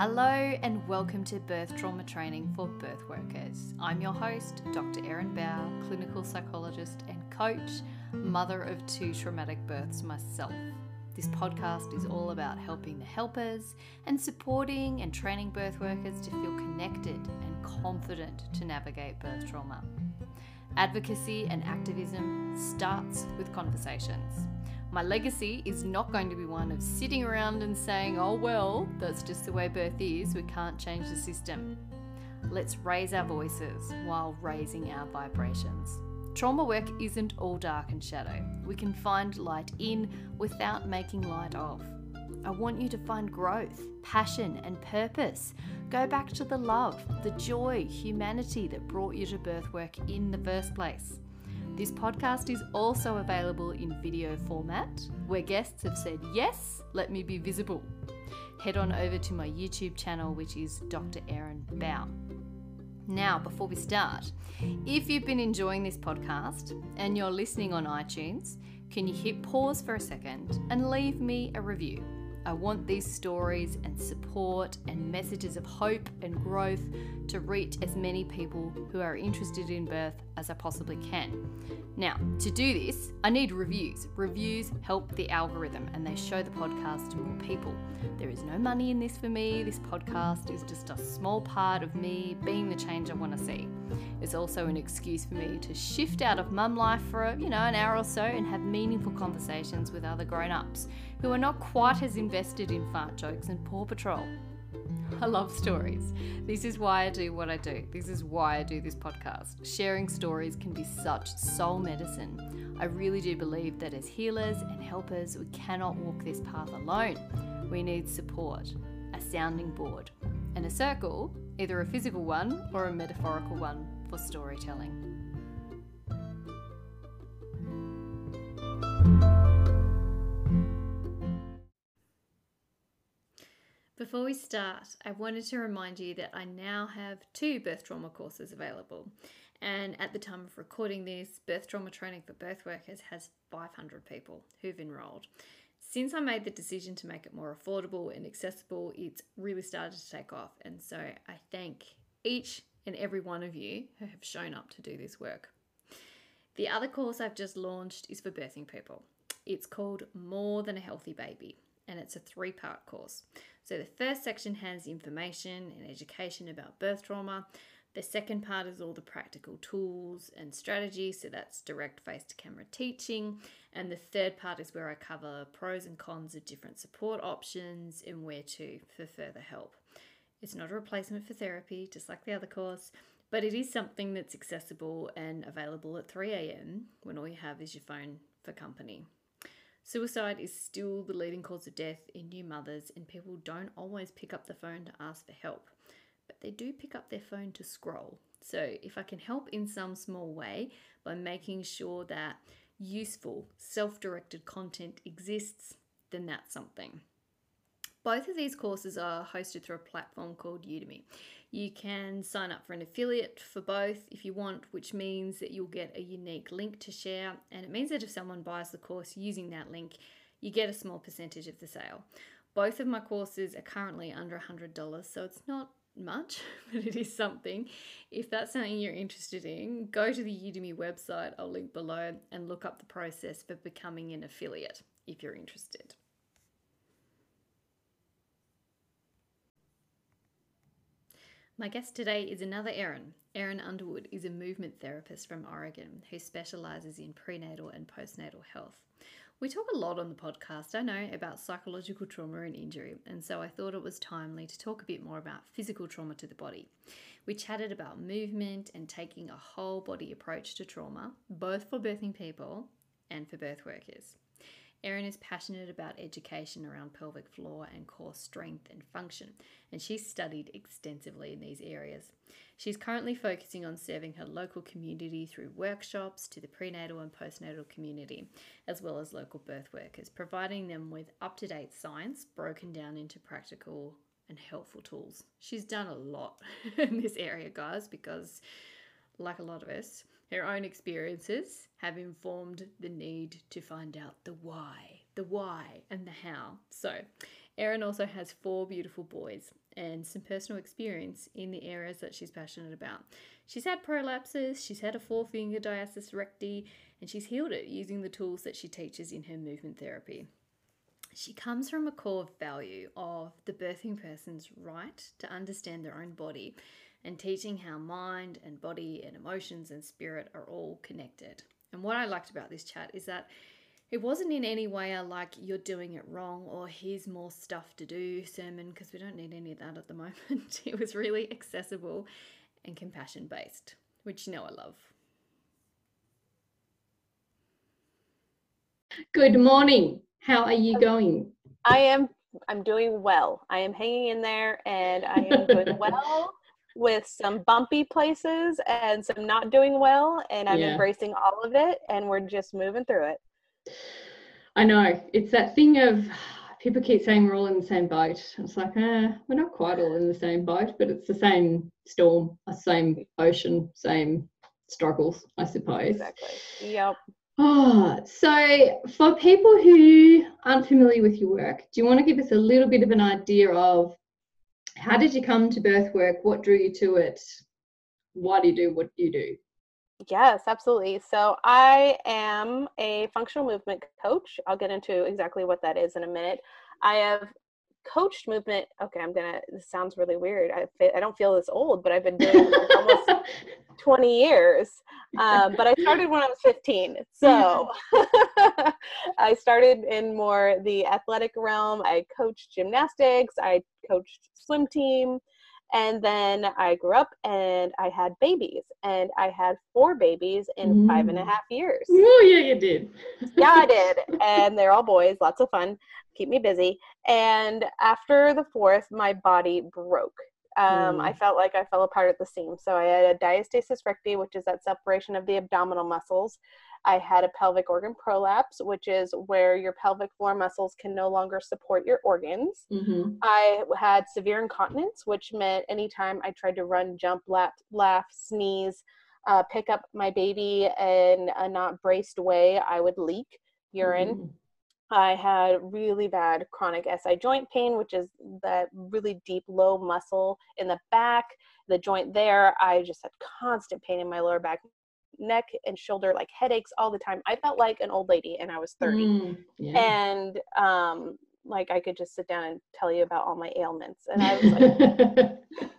Hello and welcome to Birth Trauma Training for Birth Workers. I'm your host, Dr. Erin Bow, clinical psychologist and coach, mother of two traumatic births myself. This podcast is all about helping the helpers and supporting and training birth workers to feel connected and confident to navigate birth trauma. Advocacy and activism starts with conversations. My legacy is not going to be one of sitting around and saying, oh, well, that's just the way birth is, we can't change the system. Let's raise our voices while raising our vibrations. Trauma work isn't all dark and shadow. We can find light in without making light of. I want you to find growth, passion, and purpose. Go back to the love, the joy, humanity that brought you to birth work in the first place. This podcast is also available in video format, where guests have said, Yes, let me be visible. Head on over to my YouTube channel, which is Dr. Erin Bow. Now, before we start, if you've been enjoying this podcast and you're listening on iTunes, can you hit pause for a second and leave me a review? I want these stories and support and messages of hope and growth to reach as many people who are interested in birth as I possibly can. Now, to do this, I need reviews. Reviews help the algorithm and they show the podcast to more people. There is no money in this for me. This podcast is just a small part of me being the change I want to see. It's also an excuse for me to shift out of mum life for, you know, an hour or so and have meaningful conversations with other grown-ups who are not quite as invested in fart jokes and Paw Patrol. I love stories. This is why I do what I do. This is why I do this podcast. Sharing stories can be such soul medicine. I really do believe that as healers and helpers, we cannot walk this path alone. We need support, a sounding board, and a circle, either a physical one or a metaphorical one for storytelling. Before we start, I wanted to remind you that I now have two birth trauma courses available. And at the time of recording this, Birth Trauma Training for Birth Workers has 500 people who've enrolled. Since I made the decision to make it more affordable and accessible, it's really started to take off. And so I thank each and every one of you who have shown up to do this work. The other course I've just launched is for birthing people. It's called More Than a Healthy Baby, and it's a three part course. So the first section has information and education about birth trauma. The second part is all the practical tools and strategies, so that's direct face to camera teaching. And the third part is where I cover pros and cons of different support options and where to for further help. It's not a replacement for therapy, just like the other course, but it is something that's accessible and available at 3 a.m. when all you have is your phone for company. Suicide is still the leading cause of death in new mothers, and people don't always pick up the phone to ask for help, but they do pick up their phone to scroll. So, if I can help in some small way by making sure that useful, self directed content exists, then that's something. Both of these courses are hosted through a platform called Udemy. You can sign up for an affiliate for both if you want, which means that you'll get a unique link to share. And it means that if someone buys the course using that link, you get a small percentage of the sale. Both of my courses are currently under $100, so it's not much, but it is something. If that's something you're interested in, go to the Udemy website, I'll link below, and look up the process for becoming an affiliate if you're interested. My guest today is another Erin. Erin Underwood is a movement therapist from Oregon who specializes in prenatal and postnatal health. We talk a lot on the podcast, I know, about psychological trauma and injury, and so I thought it was timely to talk a bit more about physical trauma to the body. We chatted about movement and taking a whole body approach to trauma, both for birthing people and for birth workers. Erin is passionate about education around pelvic floor and core strength and function, and she's studied extensively in these areas. She's currently focusing on serving her local community through workshops to the prenatal and postnatal community, as well as local birth workers, providing them with up to date science broken down into practical and helpful tools. She's done a lot in this area, guys, because, like a lot of us, her own experiences have informed the need to find out the why, the why and the how. So, Erin also has four beautiful boys, and some personal experience in the areas that she's passionate about. She's had prolapses, she's had a four finger diastasis recti, and she's healed it using the tools that she teaches in her movement therapy. She comes from a core value of the birthing person's right to understand their own body and teaching how mind and body and emotions and spirit are all connected. And what I liked about this chat is that it wasn't in any way a like you're doing it wrong or here's more stuff to do sermon because we don't need any of that at the moment. It was really accessible and compassion based, which you know I love. Good morning. How are you going? I am I'm doing well. I am hanging in there and I am doing well with some bumpy places and some not doing well and I'm yeah. embracing all of it and we're just moving through it. I know. It's that thing of people keep saying we're all in the same boat. It's like, uh, we're not quite all in the same boat, but it's the same storm, the same ocean, same struggles, I suppose. Exactly. Yep. Oh, so for people who aren't familiar with your work, do you want to give us a little bit of an idea of how did you come to birth work? What drew you to it? Why do you do what you do? Yes, absolutely. So I am a functional movement coach. I'll get into exactly what that is in a minute. I have coached movement. Okay, I'm gonna. This sounds really weird. I I don't feel this old, but I've been doing almost 20 years. Um, but I started when I was 15. So I started in more the athletic realm. I coached gymnastics. I coached swim team. And then I grew up and I had babies, and I had four babies in mm. five and a mm. half years. Oh, yeah, you did. yeah, I did. And they're all boys, lots of fun, keep me busy. And after the fourth, my body broke. Um, mm. I felt like I fell apart at the seams. So I had a diastasis recti, which is that separation of the abdominal muscles. I had a pelvic organ prolapse, which is where your pelvic floor muscles can no longer support your organs. Mm-hmm. I had severe incontinence, which meant anytime I tried to run, jump, laugh, laugh sneeze, uh, pick up my baby in a not braced way, I would leak urine. Mm-hmm. I had really bad chronic SI joint pain, which is that really deep low muscle in the back, the joint there. I just had constant pain in my lower back neck and shoulder like headaches all the time. I felt like an old lady and I was 30. Mm, yeah. And um like I could just sit down and tell you about all my ailments. And I was like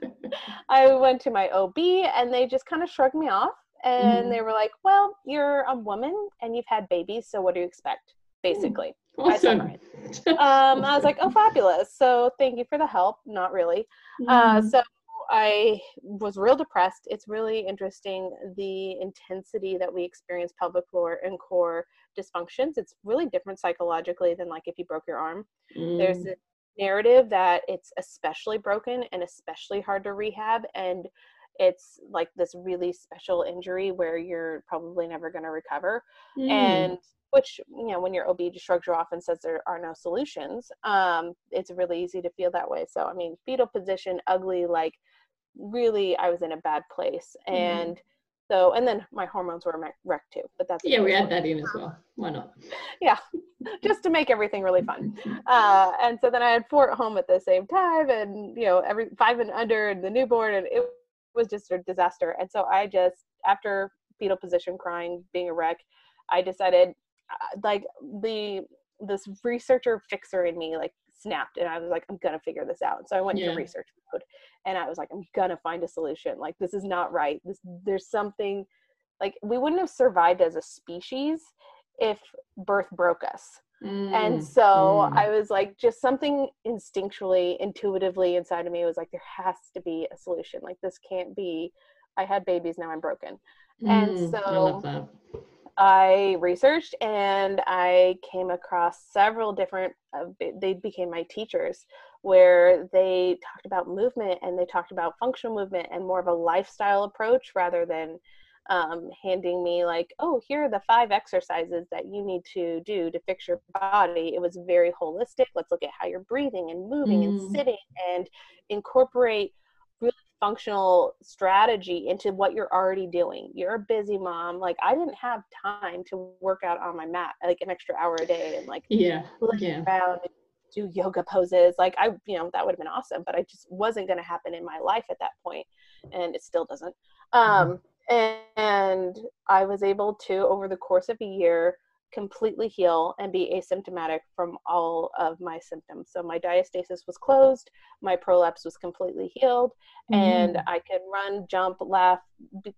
I went to my OB and they just kind of shrugged me off and mm. they were like, "Well, you're a woman and you've had babies, so what do you expect?" basically. Awesome. I um, I was like, "Oh, fabulous! So thank you for the help." Not really. Mm. Uh, so I was real depressed. It's really interesting the intensity that we experience pelvic floor and core dysfunctions. It's really different psychologically than like if you broke your arm. Mm. There's a narrative that it's especially broken and especially hard to rehab and it's like this really special injury where you're probably never going to recover mm. and which you know when your ob just shrugs you off and says there are no solutions um, it's really easy to feel that way so i mean fetal position ugly like really I was in a bad place. Mm-hmm. and so and then my hormones were wrecked too but that's yeah we had that in as well. Why not? Yeah just to make everything really fun. Uh, and so then I had four at home at the same time and you know every five and under and the newborn and it was just a disaster. And so I just after fetal position crying being a wreck I decided uh, like the this researcher fixer in me like snapped and I was like, I'm gonna figure this out. So I went yeah. to research mode and I was like, I'm gonna find a solution. Like this is not right. This there's something like we wouldn't have survived as a species if birth broke us. Mm, and so mm. I was like, just something instinctually, intuitively inside of me was like, there has to be a solution. Like this can't be. I had babies, now I'm broken. Mm, and so I researched and I came across several different, uh, they became my teachers where they talked about movement and they talked about functional movement and more of a lifestyle approach rather than um, handing me like, oh, here are the five exercises that you need to do to fix your body. It was very holistic. Let's look at how you're breathing and moving mm. and sitting and incorporate functional strategy into what you're already doing. You're a busy mom. Like I didn't have time to work out on my mat like an extra hour a day and like yeah, yeah. around do yoga poses. Like I, you know, that would have been awesome, but I just wasn't going to happen in my life at that point, and it still doesn't. Um, and, and I was able to, over the course of a year, completely heal and be asymptomatic from all of my symptoms. So my diastasis was closed, my prolapse was completely healed, mm. and I could run, jump, laugh,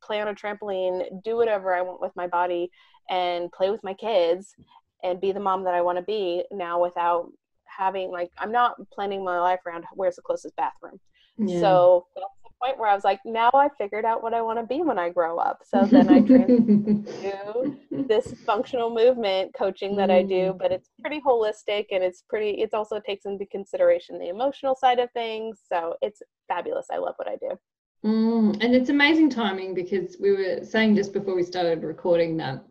play on a trampoline, do whatever I want with my body, and play with my kids and be the mom that I want to be now without having like I'm not planning my life around where's the closest bathroom. Yeah. So that's point where I was like, now I figured out what I want to be when I grow up. So then I do this functional movement coaching that I do, mm. but it's pretty holistic and it's pretty it also takes into consideration the emotional side of things. So it's fabulous. I love what I do. Mm, and it's amazing timing because we were saying just before we started recording that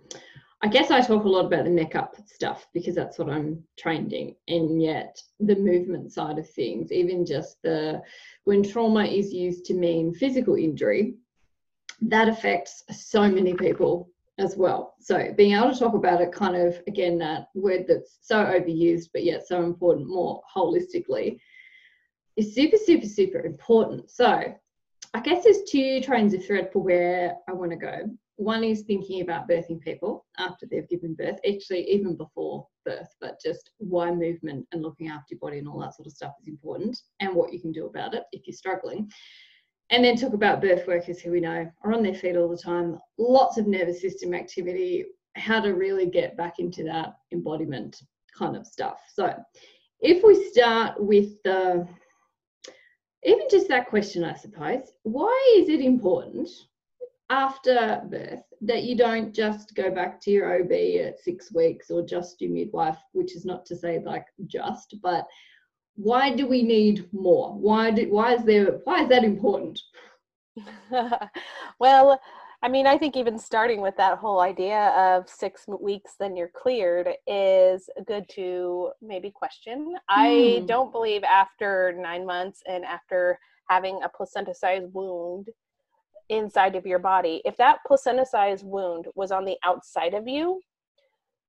I guess I talk a lot about the neck up stuff because that's what I'm trained in. And yet, the movement side of things, even just the when trauma is used to mean physical injury, that affects so many people as well. So, being able to talk about it, kind of again, that word that's so overused but yet so important more holistically, is super, super, super important. So, I guess there's two trains of thread for where I want to go one is thinking about birthing people after they've given birth, actually, even before birth, but just why movement and looking after your body and all that sort of stuff is important and what you can do about it if you're struggling. And then talk about birth workers who we know are on their feet all the time, lots of nervous system activity, how to really get back into that embodiment kind of stuff. So, if we start with the even just that question, I suppose, why is it important after birth that you don't just go back to your OB at six weeks or just your midwife, which is not to say like just, but why do we need more? Why did why is there why is that important? well, I mean, I think even starting with that whole idea of six weeks, then you're cleared is good to maybe question. Mm. I hmm. don't believe after nine months and after having a placenta sized wound inside of your body. If that placenta sized wound was on the outside of you,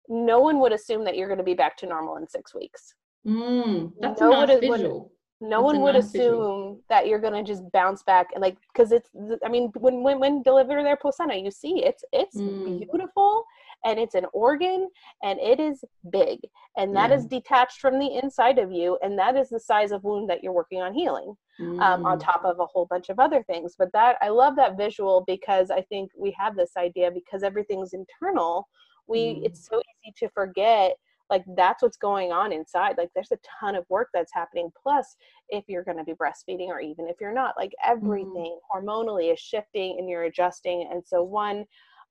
no one would assume that you're going to be back to normal in six weeks. Mm, that's no a nice visual. Would, no that's one would nice assume visual. that you're going to just bounce back and like because it's i mean when when when deliver their placenta you see it's it's mm. beautiful and it's an organ and it is big and that yeah. is detached from the inside of you and that is the size of wound that you're working on healing mm. um, on mm. top of a whole bunch of other things but that i love that visual because i think we have this idea because everything's internal we mm. it's so easy to forget like that's what's going on inside like there's a ton of work that's happening plus if you're going to be breastfeeding or even if you're not like mm. everything mm. hormonally is shifting and you're adjusting and so one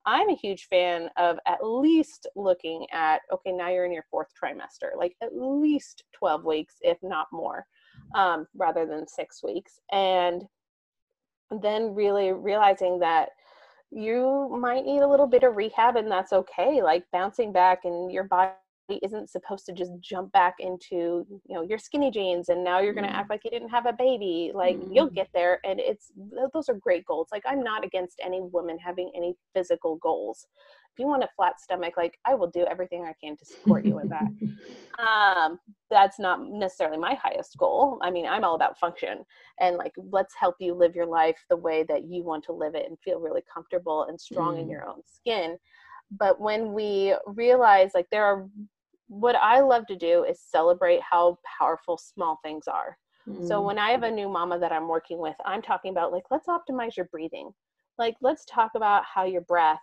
I'm a huge fan of at least looking at, okay, now you're in your fourth trimester, like at least 12 weeks, if not more, um, rather than six weeks. And then really realizing that you might need a little bit of rehab and that's okay. Like bouncing back and your body isn't supposed to just jump back into you know your skinny jeans and now you're going to mm. act like you didn't have a baby like mm. you'll get there and it's those are great goals like i'm not against any woman having any physical goals if you want a flat stomach like i will do everything i can to support you with that um that's not necessarily my highest goal i mean i'm all about function and like let's help you live your life the way that you want to live it and feel really comfortable and strong mm. in your own skin but when we realize like there are what I love to do is celebrate how powerful small things are. Mm-hmm. So when I have a new mama that I'm working with, I'm talking about like, let's optimize your breathing. Like, let's talk about how your breath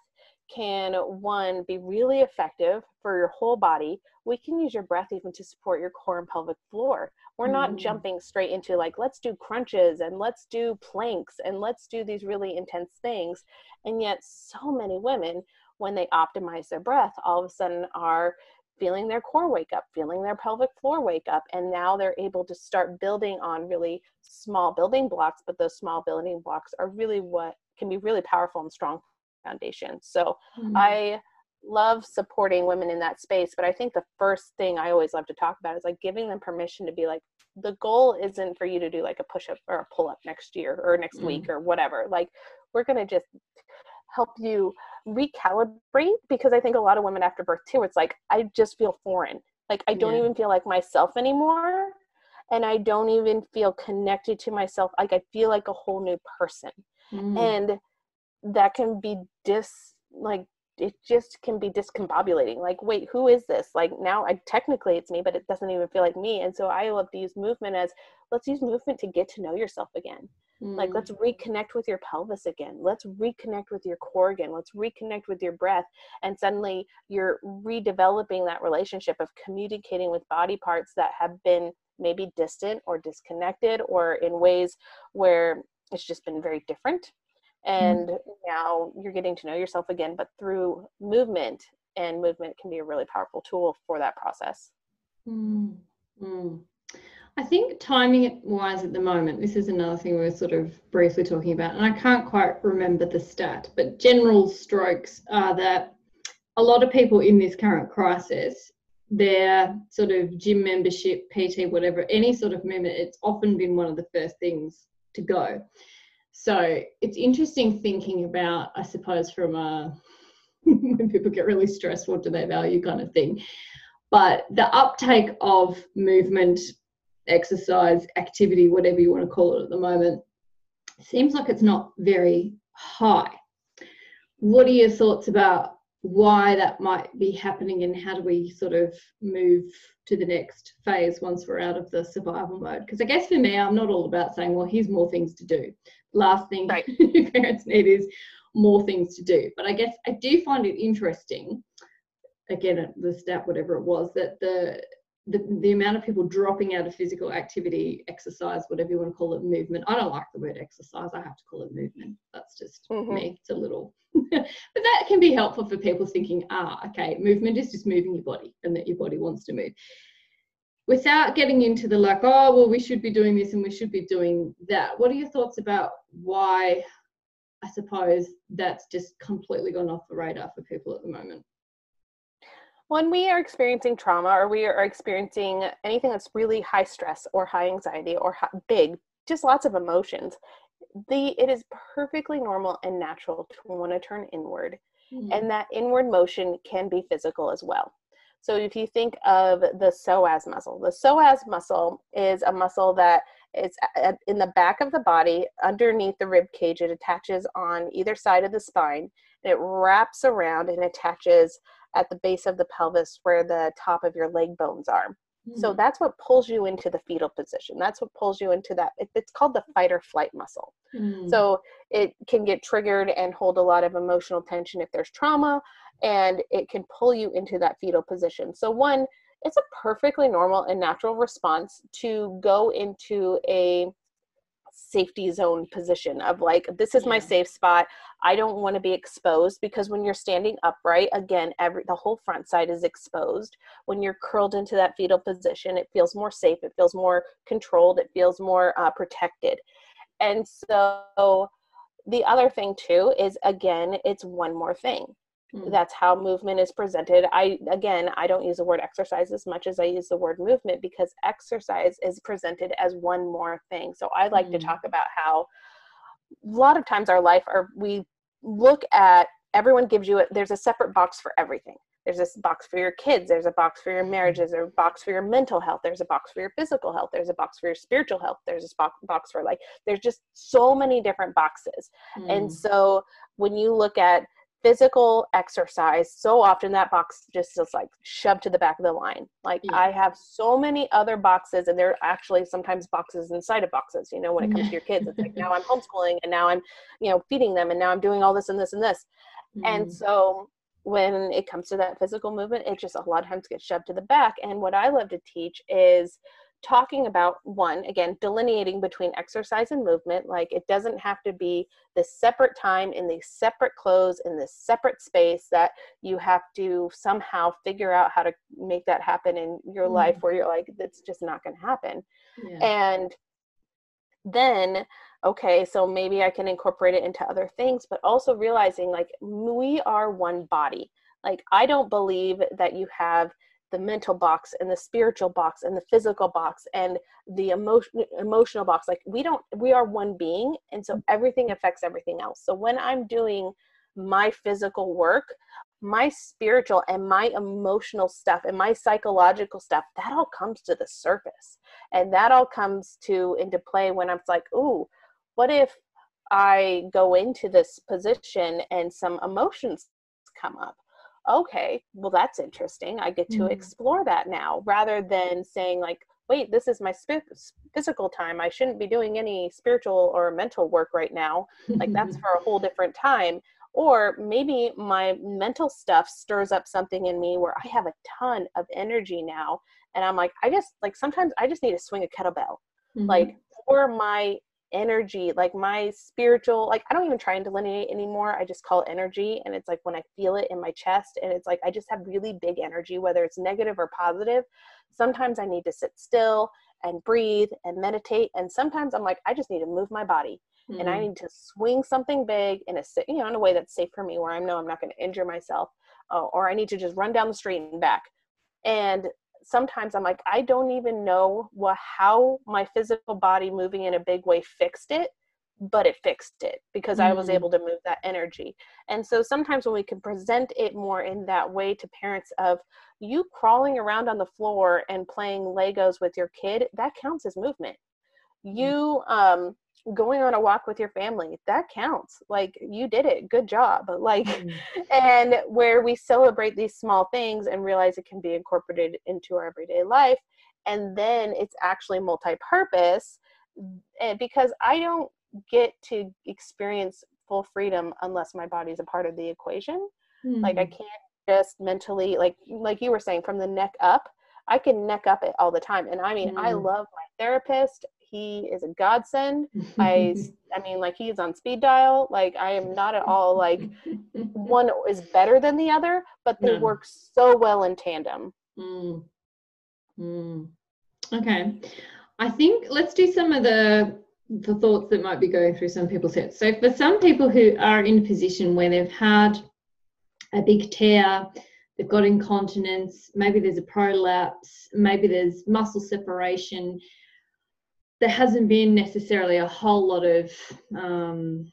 can, one, be really effective for your whole body. We can use your breath even to support your core and pelvic floor. We're mm-hmm. not jumping straight into like, let's do crunches and let's do planks and let's do these really intense things. And yet, so many women, when they optimize their breath, all of a sudden are feeling their core wake up, feeling their pelvic floor wake up. And now they're able to start building on really small building blocks, but those small building blocks are really what can be really powerful and strong foundations. So mm-hmm. I love supporting women in that space. But I think the first thing I always love to talk about is like giving them permission to be like, the goal isn't for you to do like a push up or a pull up next year or next mm-hmm. week or whatever. Like, we're going to just help you recalibrate because I think a lot of women after birth too, it's like, I just feel foreign. Like I don't Yeah. even feel like myself anymore. And I don't even feel connected to myself. Like I feel like a whole new person. Mm. And that can be dis like it just can be discombobulating. Like, wait, who is this? Like now I technically it's me, but it doesn't even feel like me. And so I love to use movement as let's use movement to get to know yourself again like Mm. let's reconnect with your pelvis again. Let's reconnect with your core again. Let's reconnect with your breath. And suddenly you're redeveloping that relationship of communicating with body parts that have been maybe distant or disconnected or in ways where it's just been very different. And now you're getting to know yourself again but through movement and movement can be a really powerful tool for that process. Mm, mm. I think timing wise at the moment, this is another thing we were sort of briefly talking about, and I can't quite remember the stat, but general strokes are that a lot of people in this current crisis, their sort of gym membership, PT, whatever, any sort of movement, it's often been one of the first things to go. So it's interesting thinking about, I suppose, from a when people get really stressed, what do they value kind of thing but the uptake of movement, exercise, activity, whatever you want to call it at the moment, seems like it's not very high. What are your thoughts about why that might be happening and how do we sort of move to the next phase once we're out of the survival mode? Because I guess for me, I'm not all about saying, well, here's more things to do. Last thing Right. parents need is more things to do. But I guess I do find it interesting again at the stat whatever it was that the the, the amount of people dropping out of physical activity exercise whatever you want to call it movement. I don't like the word exercise i have to call it movement. That's just Mhm. me it's a little but that can be helpful for people thinking ah okay movement is just moving your body and that your body wants to move. Without getting into the like oh well we should be doing this and we should be doing that what are your thoughts about why i suppose that's just completely gone off the radar for people at the moment when we are experiencing trauma or we are experiencing anything that's really high stress or high anxiety or hi- big just lots of emotions the it is perfectly normal and natural to want to turn inward Mm. and that inward motion can be physical as well so if you think of the psoas muscle the psoas muscle is a muscle that is in the back of the body underneath the rib cage it attaches on either side of the spine and it wraps around and attaches at the base of the pelvis where the top of your leg bones are so Mm. that's what pulls you into the fetal position that's what pulls you into that it- it's called the fight or flight muscle Mm. so it can get triggered and hold a lot of emotional tension if there's trauma, and it can pull you into that fetal position. So, one, it's a perfectly normal and natural response to go into a safety zone position of like this is my safe spot. I don't want to be exposed because when you're standing upright again every the whole front side is exposed. When you're curled into that fetal position it feels more safe it feels more controlled it feels more uh, protected. And so the other thing too is again it's one more thing Mm. that's how movement is presented i again i don't use the word exercise as much as i use the word movement because exercise is presented as one more thing so i like to Mm. talk about how a lot of times our life are we look at everyone gives you a, there's a separate box for everything there's this box for your kids there's a box for your marriages there's a box for your mental health there's a box for your physical health there's a box for your spiritual health there's a box box for like there's just so many different boxes and Mm. so when you look at physical exercise, so often that box just is like shoved to the back of the line. Like Yeah. I have so many other boxes, and there are actually sometimes boxes inside of boxes. You know, when it comes to your kids, it's like now I'm homeschooling, and now I'm, you know, feeding them, and now I'm doing all this and this and this. And Mm. so when it comes to that physical movement, it just a lot of times gets shoved to the back. And what I love to teach is talking about one again delineating between exercise and movement like it doesn't have to be the separate time in the separate clothes in this separate space that you have to somehow figure out how to make that happen in your life mm-hmm. where you're like that's just not going to happen. Yeah. and then okay so maybe i can incorporate it into other things but also realizing like we are one body. Like i don't believe that you have the mental box and the spiritual box and the physical box and the emotion emotional box like we don't we are one being and so everything affects everything else. So when i'm doing my physical work my spiritual and my emotional stuff and my psychological stuff that all comes to the surface. And that all comes to into play when i'm like ooh what if i go into this position and some emotions come up okay well that's interesting i get to mm. explore that now rather than saying like wait this is my sp- physical time i shouldn't be doing any spiritual or mental work right now like that's for a whole different time or maybe my mental stuff stirs up something in me where I have a ton of energy now. And I'm like, I just like sometimes I just need to swing a kettlebell. Mm-hmm. Like for my energy, like my spiritual, like I don't even try and delineate anymore. I just call it energy. And it's like when I feel it in my chest and it's like I just have really big energy, whether it's negative or positive. Sometimes I need to sit still and breathe and meditate. And sometimes I'm like, I just need to move my body mm-hmm. and I mm. need to swing something big in a you know in a way that's safe for me where I know I'm not going to injure myself, uh, or I need to just run down the street and back. And sometimes I'm like I don't even know what how my physical body moving in a big way fixed it, but it fixed it because mm-hmm. I was mm. able to move that energy. And so sometimes when we can present it more in that way to parents of you crawling around on the floor and playing Legos with your kid, that counts as movement. Mm. You um going on a walk with your family that counts like you did it good job like mm-hmm. and where we celebrate these small things and realize it can be incorporated into our everyday life and then it's actually multi-purpose and because i don't get to experience full freedom unless my body's a part of the equation mm-hmm. like i mm. can't just mentally like like you were saying from the neck up i can neck up it all the time and i mean mm-hmm. i love my therapist he is a godsend. I I mean like he's on speed dial. Like I am not at all like one is better than the other, but they no. work so well in tandem. Mm. Mm. Okay. I think let's do some of the the thoughts that might be going through some people's heads. So for some people who are in a position where they've had a big tear, they've got incontinence, maybe there's a prolapse, maybe there's muscle separation, there hasn't been necessarily a whole lot of um,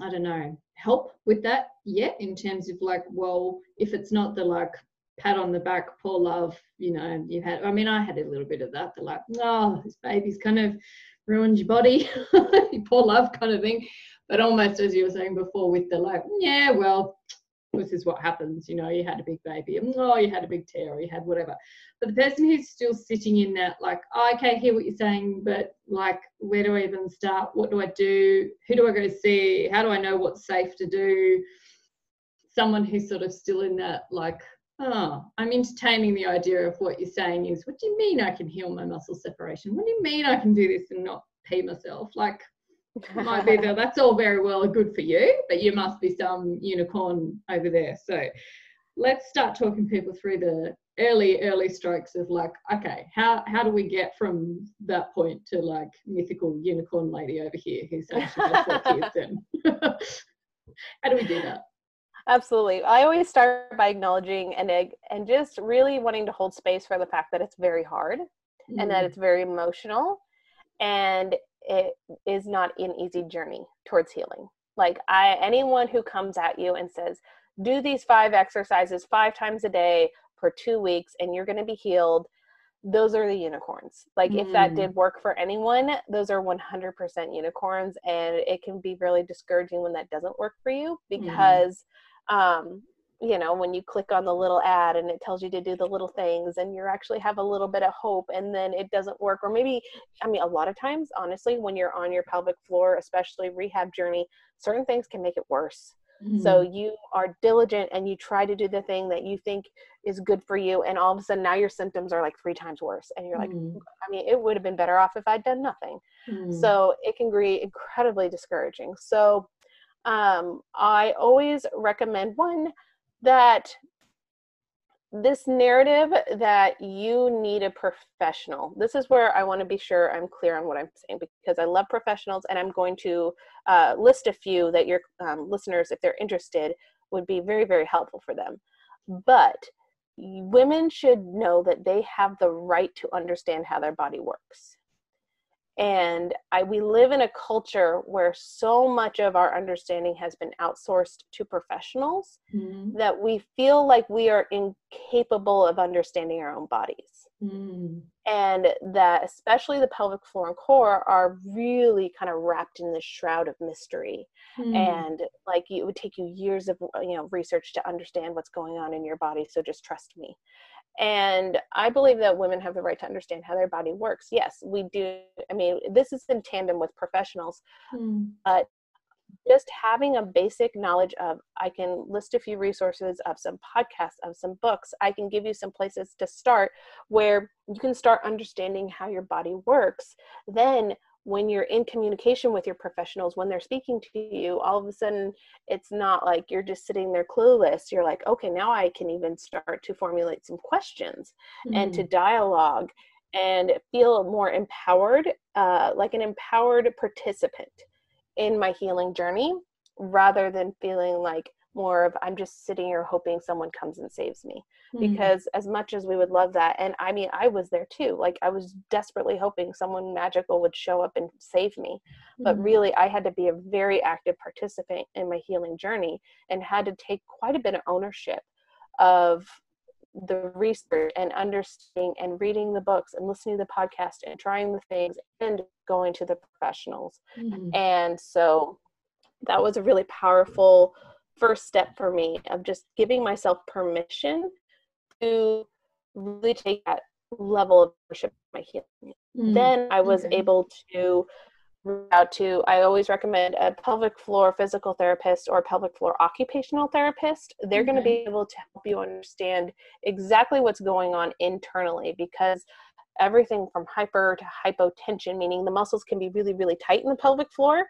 I don't know help with that yet in terms of like well if it's not the like pat on the back poor love you know you had I mean I had a little bit of that the like oh this baby's kind of ruined your body poor love kind of thing. But almost as you were saying before with the like yeah well this is what happens you know you had a big baby and oh you had a big tear or you had whatever. But the person who's still sitting in that like oh, okay I hear what you're saying but like where do i even start? What do i do? Who do i go see? How do i know what's safe to do? Someone who's sort of still in that like oh i'm entertaining the idea of what you're saying is what do you mean i can heal my muscle separation? What do you mean i can do this and not pee myself? Like might be that that's all very well and good for you, but you must be some unicorn over there. So let's start talking people through the early, early strokes of like, okay, how how do we get from that point to like mythical unicorn lady over here who's actually has four kids in? how do we do that? Absolutely. I always start by acknowledging and and just really wanting to hold space for the fact that it's very hard mm. and that mm. it's very emotional and it is not an easy journey towards healing. Like I anyone who comes at you and says, do these five exercises five times a day for two weeks and you're going to be healed those are the unicorns like mm. if that did mm. work for anyone those are 100% unicorns and it can be really discouraging when that doesn't work for you mm. because mm. um you know when you click on the little ad and it tells you to do the little things and you actually have a little bit of hope and then it doesn't work or maybe i mean a lot of times honestly when you're on your pelvic floor especially rehab journey certain things can make it worse mm-hmm. so you are diligent and you try to do the thing that you think is good for you and all of a sudden now your symptoms are like three times worse and you're like mm-hmm. i mean it would have been better off if i'd done nothing mm-hmm. so it can be incredibly discouraging so um, i always recommend one that this narrative that you need a professional this is where i want to be sure i'm clear on what i'm saying because i love professionals and i'm going to uh, list a few that your um, listeners if they're interested would be very very helpful for them. But women should know that they have the right to understand how their body works and I, we live in a culture where so much of our understanding has been outsourced to professionals Mm. that we feel like we are incapable of understanding our own bodies Mm. and that especially the pelvic floor and core are really kind of wrapped in this shroud of mystery Mm. and like it would take you years of you know research to understand what's going on in your body so just trust me and i believe that women have the right to understand how their body works. Yes we do. I mean this is in tandem with professionals Mm. just having a basic knowledge of i can list a few resources of some podcasts of some books. I can give you some places to start where you can start understanding how your body works then when you're in communication with your professionals when they're speaking to you all of a sudden it's not like you're just sitting there clueless you're like okay now i can even start to formulate some questions and to Mm. dialogue and feel more empowered, uh, like an empowered participant in my healing journey rather than feeling like more of I'm just sitting here hoping someone comes and saves me. Mm. Because as much as we would love that, and I mean, I was there too. Like I was desperately hoping someone magical would show up and save me. But Mm. really, I had to be a very active participant in my healing journey and had to take quite a bit of ownership of the research and understanding and reading the books and listening to the podcast and trying the things and going to the professionals. Mm. And so that was a really powerful first step for me of just giving myself permission to really take that level of ownership of my healing Mm. then I was Okay. able to reach out to I always recommend a pelvic floor physical therapist or pelvic floor occupational therapist. They're going to be able to help you understand exactly what's going on internally because everything from hyper to hypotension meaning the muscles can be really really tight in the pelvic floor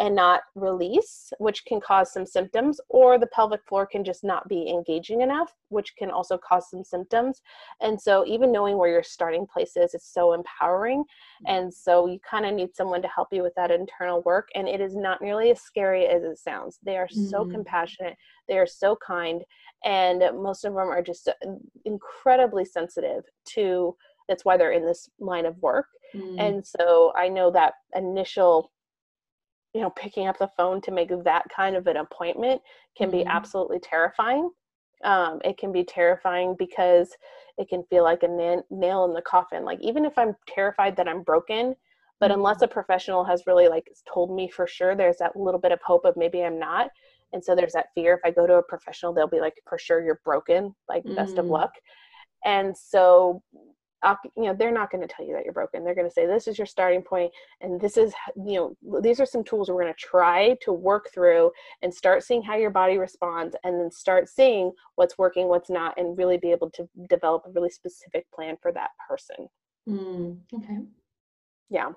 and not release, which can cause some symptoms, or the pelvic floor can just not be engaging enough, which can also cause some symptoms. And so, even knowing where your starting place is is so empowering. And so, you kind of need someone to help you with that internal work. And it is not nearly as scary as it sounds. They are so Mm. compassionate, they are so kind, and most of them are just uh, incredibly sensitive to. That's why they're in this line of work. Mm. And so I know that initial, you know, picking up the phone to make that kind of an appointment can be Mhm. absolutely terrifying. Um, it can be terrifying because it can feel like a na- nail in the coffin. Like even if I'm terrified that I'm broken, but unless a professional has really like told me for sure, there's that little bit of hope of maybe I'm not. And so there's that fear. If I go to a professional, they'll be like, for sure you're broken. Like best of Mm. luck. And so you know they're not going to tell you that you're broken they're going to say this is your starting point and this is you know these are some tools we're going to try to work through and start seeing how your body responds and then start seeing what's working what's not and really be able to develop a really specific plan for that person Mm. Okay. yeah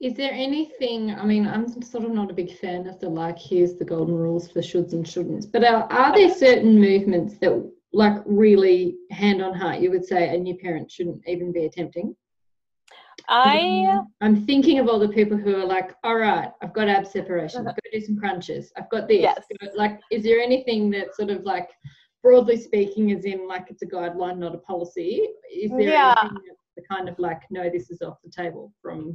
Is there anything? I mean, I'm sort of not a big fan of the like, here's the golden rules for shoulds and shouldn'ts, but are, are there certain movements that, like, really hand on heart, you would say a new parent shouldn't even be attempting? i I'm thinking of all the people who are like, all right, I've got ab separation, I've got to do some crunches, I've got this. Yes. Like, is there anything that sort of like, broadly speaking, is in like it's a guideline, not a policy? Is there Yeah. anything that's the kind of like, no, this is off the table from?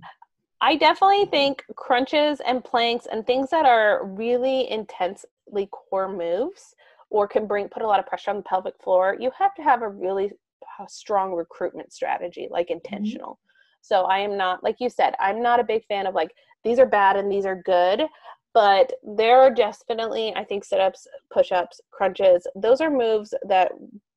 I definitely think crunches and planks and things that are really intensely core moves or can bring put a lot of pressure on the pelvic floor, you have to have a really uh, strong recruitment strategy, like intentional. So I am not like you said, I'm not a big fan of like these are bad and these are good, but there are definitely I think sit-ups, push-ups, crunches. Those are moves that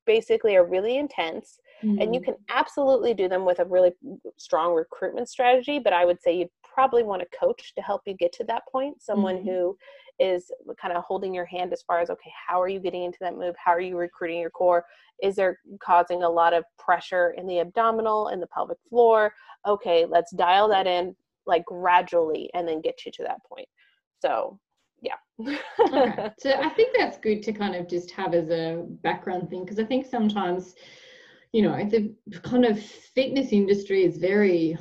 basically are really intense and you Mm. can absolutely do them with a really strong recruitment strategy but i would say you'd probably want a coach to help you get to that point someone Mhm. who is kind of holding your hand as far as okay how are you getting into that move? How are you recruiting your core? Is there causing a lot of pressure in the abdominal and the pelvic floor? Okay let's dial that in like gradually and then get you to that point. So yeah. Okay. So I think that's good to kind of just have as a background thing because I think sometimes, you know, the kind of fitness industry is very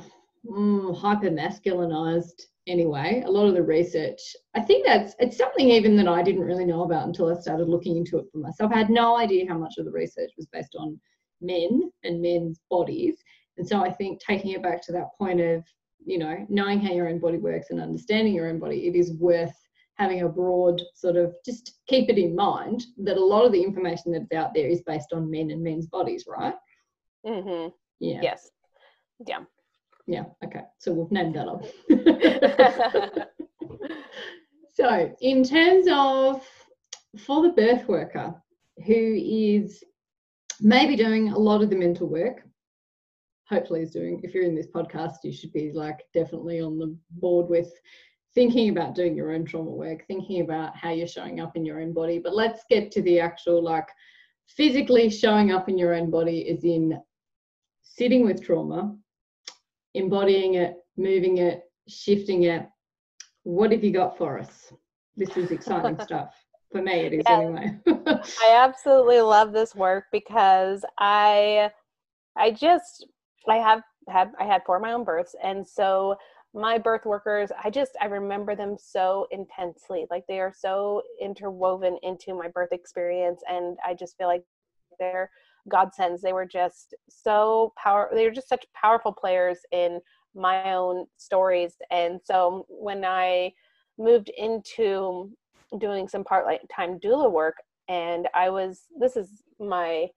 mm, hyper masculinized anyway. A lot of the research, I think that's it's something even that I didn't really know about until I started looking into it for myself. I had no idea how much of the research was based on men and men's bodies. And so I think taking it back to that point of you know, knowing how your own body works and understanding your own body, it is worth having a broad sort of just keep it in mind that a lot of the information that's out there is based on men and men's bodies, right? Mm-hmm. Yeah. Yes. Yeah. Yeah. Okay. So we've named that off. so, in terms of for the birth worker who is maybe doing a lot of the mental work, hopefully is doing, if you're in this podcast, you should be like definitely on the board with thinking about doing your own trauma work, thinking about how you're showing up in your own body. But let's get to the actual like physically showing up in your own body is in sitting with trauma, embodying it, moving it, shifting it. What have you got for us? This is exciting stuff. For me, it is yeah. anyway. I absolutely love this work because I, I just, I have had, I had four of my own births, and so my birth workers, I just, I remember them so intensely. Like they are so interwoven into my birth experience, and I just feel like they're godsends. They were just so power. They were just such powerful players in my own stories. And so when I moved into doing some part time doula work, and I was this is my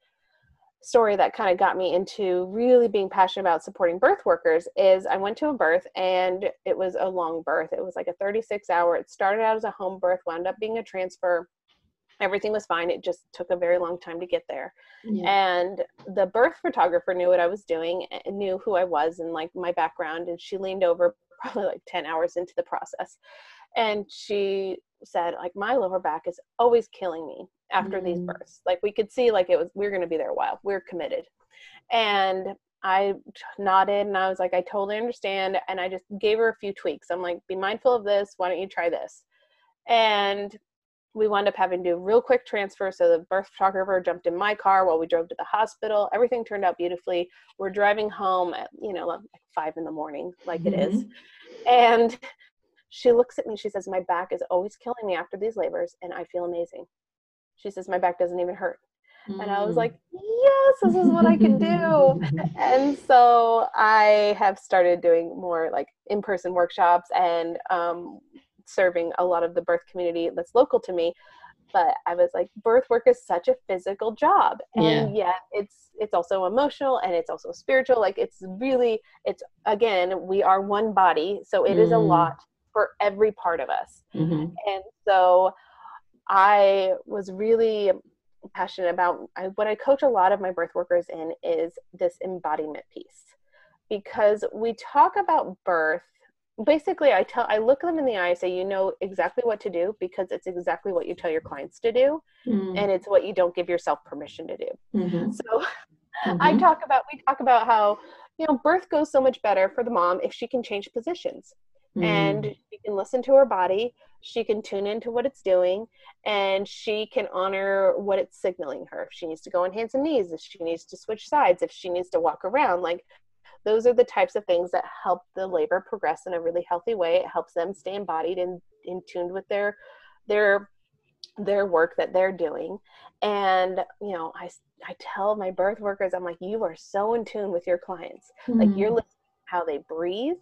story that kind of got me into really being passionate about supporting birth workers is I went to a birth and it was a long birth. It was like a 36 hour. It started out as a home birth, wound up being a transfer everything was fine it just took a very long time to get there yeah. and the birth photographer knew what i was doing and knew who i was and like my background and she leaned over probably like 10 hours into the process and she said like my lower back is always killing me after mm. these births like we could see like it was we are going to be there a while we we're committed and I nodded and I was like, I totally understand. And I just gave her a few tweaks. I'm like, be mindful of this. Why don't you try this? And we wound up having to do a real quick transfer. So the birth photographer jumped in my car while we drove to the hospital. Everything turned out beautifully. We're driving home at, you know, like five in the morning, like mm-hmm. it is. Mm-hmm. And she looks at me, she says, My back is always killing me after these labors, and I feel amazing. She says, My back doesn't even hurt. Mm. And I was like, mm. Yes, this is what I can do. and so I have started doing more like in person workshops and um, serving a lot of the birth community that's local to me but i was like birth work is such a physical job and yeah. yet it's it's also emotional and it's also spiritual like it's really it's again we are one body so it mm. is a mm. lot for every part of us mm-hmm. and so i was really passionate about I, what i coach a lot of my birth workers in is this embodiment piece because we talk about birth basically i tell i look them in the eye and say you know exactly what to do because it's exactly what you tell your clients to do mm. and it's what you don't give yourself permission to do mm-hmm. so mm-hmm. i talk about we talk about how you know birth goes so much better for the mom if she can change positions mm. and she can listen to her body she can tune into what it's doing and she can honor what it's signaling her if she needs to go on hands and knees if she needs to switch sides if she needs to walk around like those are the types of things that help the labor progress in a really healthy way it helps them stay embodied and in tuned with their their their work that they're doing and you know i i tell my birth workers i'm like you are so in tune with your clients mm-hmm. like you're mm-hmm. listening how they breathe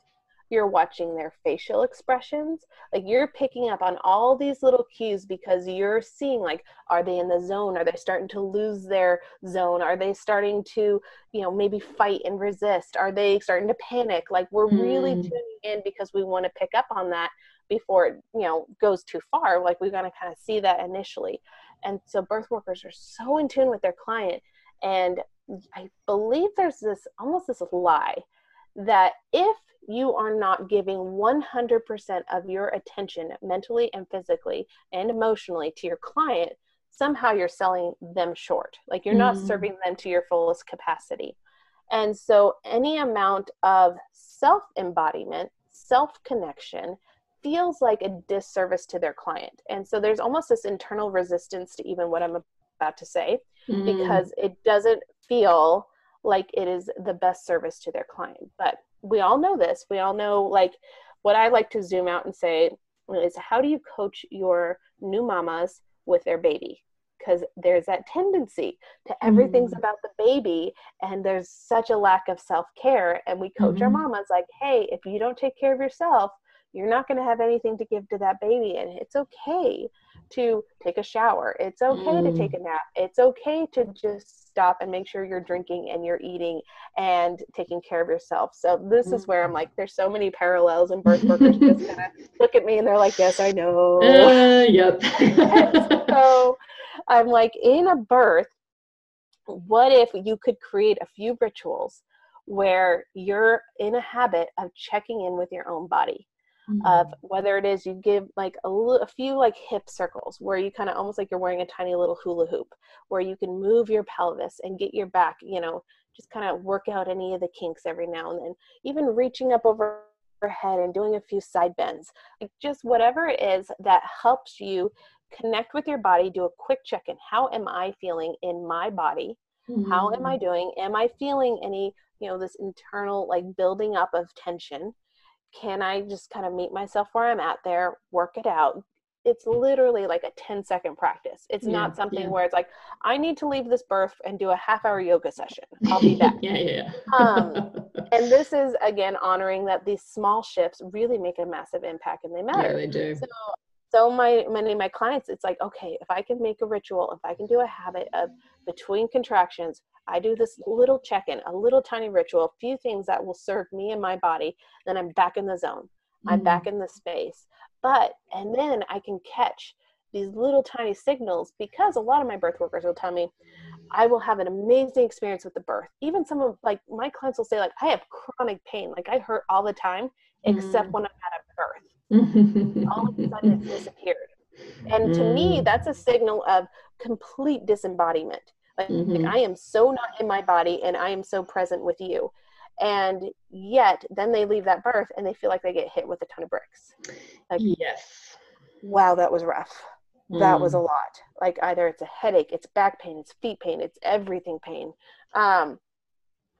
you're watching their facial expressions like you're picking up on all these little cues because you're seeing like are they in the zone? Are they starting to lose their zone? Are they starting to you know maybe fight and resist? Are they starting to panic? Like we're mm. really hmm. tuning in because we want to pick up on that before it you know goes too far. Like we're going to kind of see that initially. And so birth workers are so in tune with their client and i believe there's this almost this lie that if you are not giving 100% of your attention mentally and physically and emotionally to your client, somehow you're selling them short. Like you're not mm. serving them to your fullest capacity. And so any amount of self embodiment, self connection, feels like a disservice to their client. And so there's almost this internal resistance to even what I'm about to say mm. because it doesn't feel like it is the best service to their client. But we all know this. We all know like what I like to zoom out and say is how do you coach your new mamas with their baby? because there's that tendency to everything's Mm. about the baby and there's such a lack of self-care and we coach our Mhm. mamas like hey if you don't take care of yourself you're not going to have anything to give to that baby and it's okay to take a shower it's okay to Mm. take a nap it's okay to just stop and make sure you're drinking and you're eating and taking care of yourself so this is where i'm like there's so many parallels and birth workers just kind of look at me and they're like yes i know Uh, yep. so I'm like, in a birth, what if you could create a few rituals where you're in a habit of checking in with your own body? Of mm-hmm. whether it is you give like a, few like hip circles where you kind of almost like you're wearing a tiny little hula hoop, where you can move your pelvis and get your back, you know, just kind of work out any of the kinks every now and then. Even reaching up over your head and doing a few side bends, like just whatever it is that helps you connect with your body, do a quick check in. How am I feeling in my body? How am. I mm-hmm. doing? Am I feeling any, you know, this internal like building up of tension? Can I just kind of meet myself where I'm at there, work it out? It's literally like a 10 second practice. It's Yeah, not something yeah. where it's like, I need to leave this birth and do a half hour yoga session. I'll be back. yeah, yeah. Um, and this is again honoring that these small shifts really make a massive impact and they matter yeah, they do. so so my many of my clients it's like okay if i can make a ritual if i can do a habit of between contractions i do this little check-in a little tiny ritual a few things that will serve me and my body then i'm back in the zone i'm Mm. back in the space but and then i can catch these little tiny signals because a lot of my birth workers will tell me i will have an amazing experience with the birth even some of like my clients will say like i have chronic pain like i hurt all the time except Mm. when I'm at a birth all of a sudden it's disappeared. And to me, Mm. that's a signal of complete disembodiment. Like, like, Mhm. I am so not in my body and I am so present with you. And yet, then they leave that birth and they feel like they get hit with a ton of bricks. Like, yes. wow, that was rough. That was a Mm. lot. Like, either it's a headache, it's back pain, it's feet pain, it's everything pain. Um,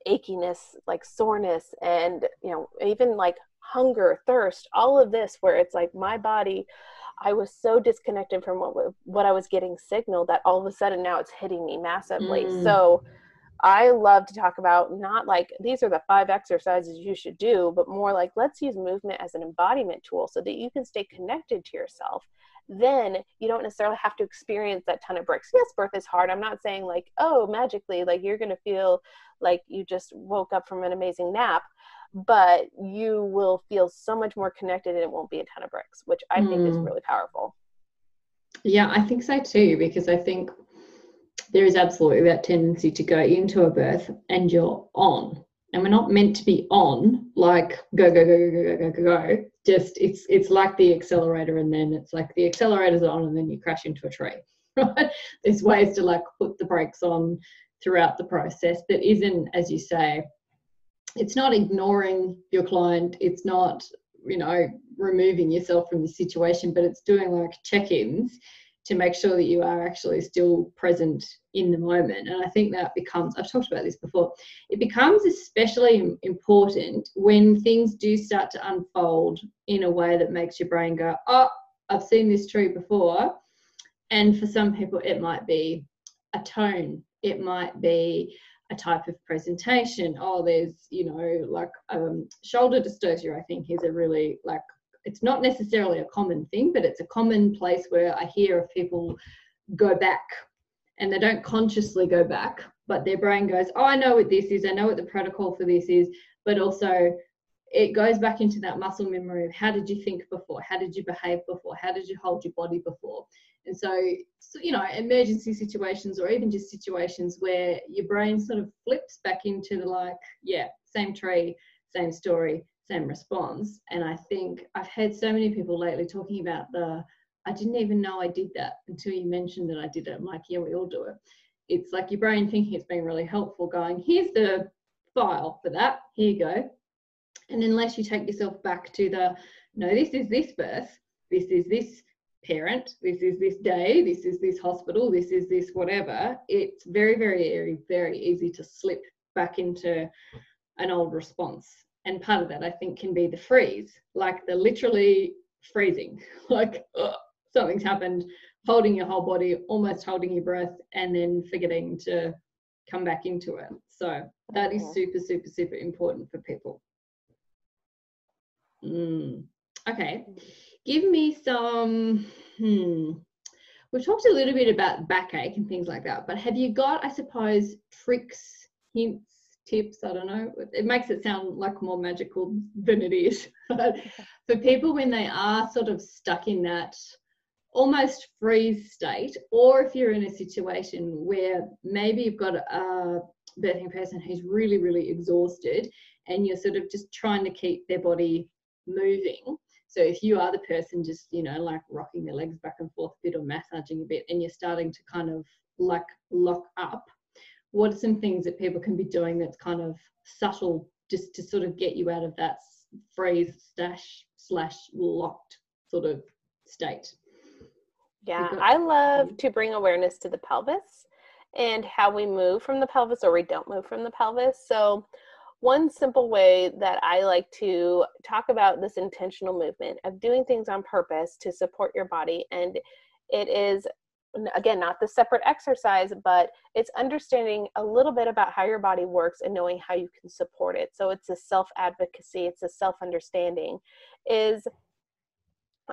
achiness, like soreness, and you know, even like hunger, thirst, all of this, where it's like my body, I was so disconnected from what what I was getting signaled that all of a sudden now it's hitting me massively. Mm. So I love to talk about not like these are the five exercises you should do, but more like let's use movement as an embodiment tool so that you can stay connected to yourself. Then you don't necessarily have to experience that ton of bricks. Yes, birth is hard. I'm not saying like, oh, magically, like you're going to feel like you just woke up from an amazing nap, but you will feel so much more connected and it won't be a ton of bricks, which I think is Mm. really powerful. Yeah, I think so too, because I think there is absolutely that tendency to go into a birth and you're on. And we're not meant to be on like go, go, go, go, go, go, go, go. Just it's it's like the accelerator and then it's like the accelerator's on and then you crash into a tree. Right? There's ways to like put the brakes on throughout the process that isn't, as you say, it's not ignoring your client, it's not, you know, removing yourself from the situation, but it's doing like check-ins to make sure that you are actually still present in the moment. And I think that becomes, I've talked about this before, it becomes especially important when things do start to unfold in a way that makes your brain go, oh, I've seen this tree before. And for some people, it might be a tone, it might be a type of presentation. Oh, there's, you know, like um, shoulder dystocia, I think, is a really like it's not necessarily a common thing, but it's a common place where I hear of people go back and they don't consciously go back, but their brain goes, Oh, I know what this is, I know what the protocol for this is, but also it goes back into that muscle memory of how did you think before? How did you behave before? How did you hold your body before? And so, so you know, emergency situations or even just situations where your brain sort of flips back into the like, yeah, same tree, same story, same response. And I think I've heard so many people lately talking about the, I didn't even know I did that until you mentioned that I did it. I'm like, yeah, we all do it. It's like your brain thinking it's been really helpful, going, here's the file for that, here you go. And unless you take yourself back to the, no, this is this birth, this is this parent, this is this day, this is this hospital, this is this whatever, it's very, very, very, very easy to slip back into an old response. And part of that, I think, can be the freeze, like the literally freezing, like "Ugh, something's happened, holding your whole body, almost holding your breath, and then forgetting to come back into it. So that is super, super, super important for people. Mm. Okay, give me some. Hmm. We've talked a little bit about backache and things like that, but have you got, I suppose, tricks, hints, tips? I don't know. It makes it sound like more magical than it is. for people when they are sort of stuck in that almost freeze state, or if you're in a situation where maybe you've got a birthing person who's really, really exhausted and you're sort of just trying to keep their body moving. So if you are the person just, you know, like rocking their legs back and forth a bit or massaging a bit and you're starting to kind of like lock up, what are some things that people can be doing that's kind of subtle just to sort of get you out of that freeze stash slash locked sort of state? Yeah, I love to bring awareness to the pelvis and how we move from the pelvis or we don't move from the pelvis. So, one simple way that I like to talk about this intentional movement of doing things on purpose to support your body, and it is again not the separate exercise but it's understanding a little bit about how your body works and knowing how you can support it so it's a self advocacy it's a self understanding is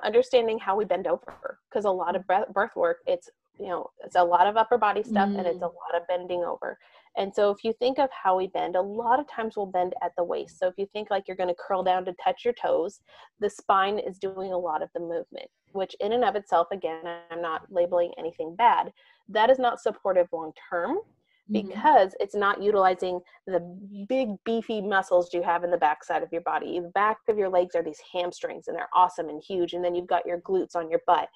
understanding how we bend over because a lot of birth work it's you know it's a lot of upper body stuff mm. and it's a mm. lot of bending over and so if you think of how we bend a lot of times we'll bend at the waist so if you think like you're going to curl down to touch your toes the spine is doing a lot of the movement which in and of itself again i'm not labeling anything bad that is not supportive long term Mm-hmm. because mm-hmm. it's not utilizing the big beefy muscles you have in the backside of your body. The back of your legs are these hamstrings and they're awesome and huge. And then you've got your glutes on your butt.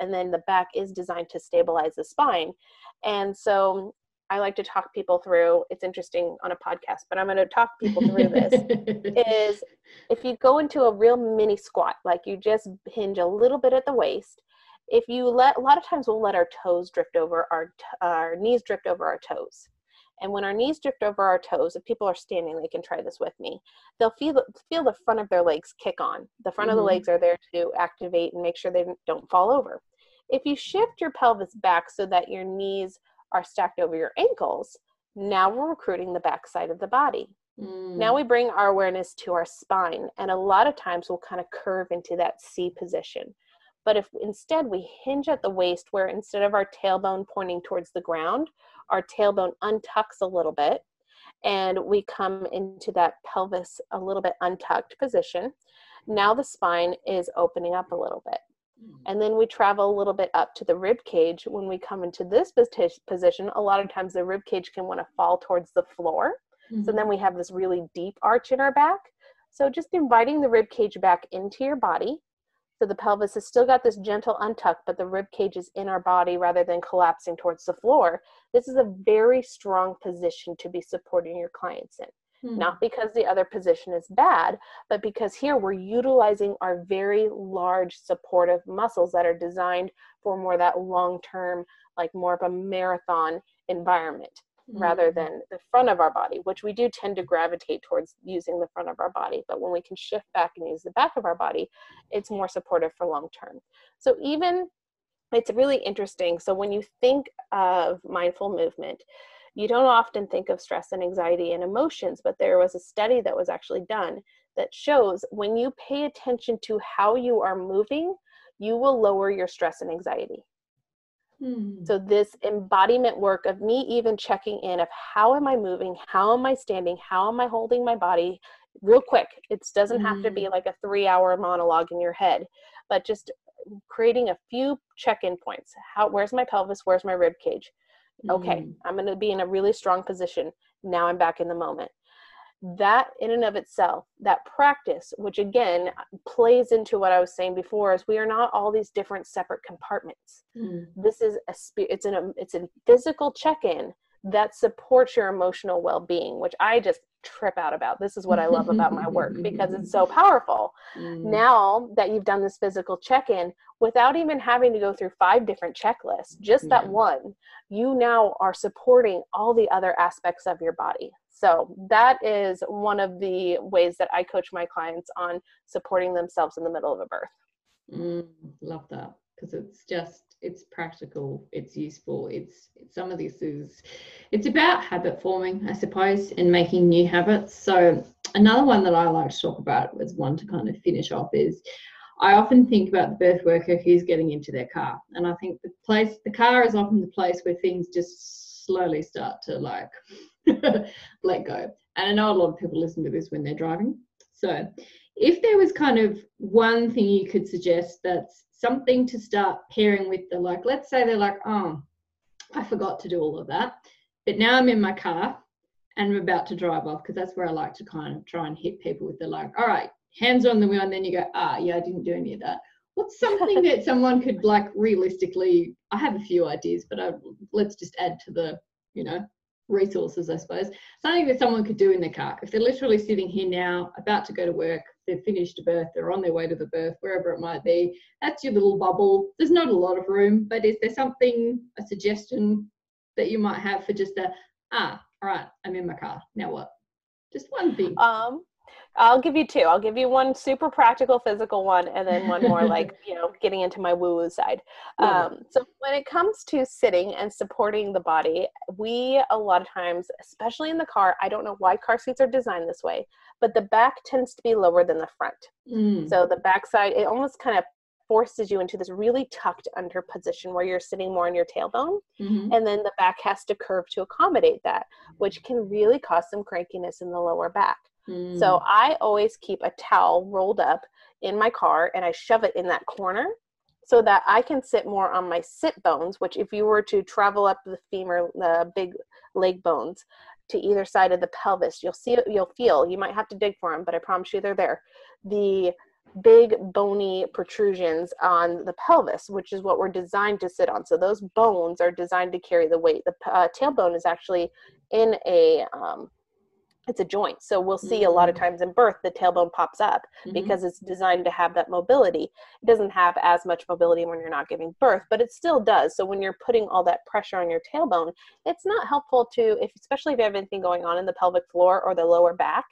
And then the back is designed to stabilize the spine. And so I like to talk people through it's interesting on a podcast, but I'm going to talk people through this is if you go into a real mini squat, like you just hinge a little bit at the waist if you let a lot of times we'll let our toes drift over our our knees drift over our toes and when our knees drift over our toes if people are standing they can try this with me they'll feel feel the front of their legs kick on the front mm-hmm. of the mm-hmm. legs are there to activate and make sure they don't fall over if you shift your pelvis back so that your knees are stacked over your ankles now we're recruiting the back side of the body mm. now we bring our awareness to our spine and a lot of times we'll kind of curve into that c position but if instead we hinge at the waist, where instead of our tailbone pointing towards the ground, our tailbone untucks a little bit and we come into that pelvis a little bit untucked position. Now the spine is opening up a little bit. Hmm. And then we travel a little bit up to the rib cage. When we come into this position, a lot of times the rib cage can want to fall towards the floor. Mm-hmm. So then we have this really deep arch in our back. So just inviting the rib cage back into your body so the pelvis has still got this gentle untuck, but the rib cage is in our body rather than collapsing towards the floor. This is a very strong position to be supporting your clients in. Hmm. Not because the other position is bad, but because here we're utilizing our very large supportive muscles that are designed for more that long term, like more of a marathon environment mm-hmm. rather than the front of our body, which we do tend to gravitate towards using the front of our body. But when we can shift back and use the back of our body, it's more supportive for long term. So even it's really interesting. So when you think of mindful movement, you don't often think of stress and anxiety and emotions, but there was a study that was actually done that shows when you pay attention to how you are moving, you will lower your stress and anxiety. Hmm. So this embodiment work of me even checking in of how am I moving, how am I standing, how am I holding my body real quick. It doesn't have to be hmm. like a 3-hour monologue in your head, but just creating a few check-in points. How where's my pelvis, where's my rib cage? Okay, mm. I'm going to be in a really strong position. Now I'm back in the moment that in and of itself that practice which again plays into what i was saying before is we are not all these different separate compartments mm. this is a it's an it's a physical check-in that supports your emotional well-being which i just trip out about this is what i love about my work because it's so powerful mm. now that you've done this physical check-in without even having to go through five different checklists just yeah. that one you now are supporting all the other aspects of your body so that is one of the ways that I coach my clients on supporting themselves in the middle of a birth. Mm, love that because it's just it's practical, it's useful. It's, it's some of this is it's about habit forming, I suppose, and making new habits. So another one that I like to talk about as one to kind of finish off is I often think about the birth worker who's getting into their car, and I think the place the car is often the place where things just slowly start to like let go. And I know a lot of people listen to this when they're driving. So if there was kind of one thing you could suggest that's something to start pairing with the like, let's say they're like, oh, I forgot to do all of that, but now I'm in my car and I'm about to drive off because that's where I like to kind of try and hit people with the like, all right, hands on the wheel, and then you go, ah, yeah, I didn't do any of that. What's something that someone could like realistically? I have a few ideas, but I, let's just add to the, you know, resources, I suppose. Something that someone could do in the car. If they're literally sitting here now, about to go to work, they've finished a birth, they're on their way to the birth, wherever it might be. That's your little bubble. There's not a lot of room, but is there something, a suggestion that you might have for just a, ah, all right, I'm in my car. Now what? Just one thing. Um, I'll give you two. I'll give you one super practical physical one and then one more like, you know, getting into my woo woo side. Um, so when it comes to sitting and supporting the body, we a lot of times, especially in the car, I don't know why car seats are designed this way, but the back tends to be lower than the front. Mm. So the back side, it almost kind of forces you into this really tucked under position where you're sitting more on your tailbone Mhm. and then the back has to curve to accommodate that which can really cause some crankiness in the lower back Mm. so I always keep a towel rolled up in my car and I shove it in that corner so that I can sit more on my sit bones, which if you were to travel up the femur, the big leg bones to either side of the pelvis, you'll see it, you'll feel, you might have to dig for them, but I promise you they're there. The big bony protrusions on the pelvis, which is what we're designed to sit on. So those bones are designed to carry the weight. The uh, tailbone is actually in a um, it's a joint. So we'll see a lot of Mm. times in birth the tailbone pops up Mhm. because it's designed to have that mobility. It doesn't have as much mobility when you're not giving birth, but it still does. So when you're putting all that pressure on your tailbone, it's not helpful to if especially if you have anything going on in the pelvic floor or the lower back,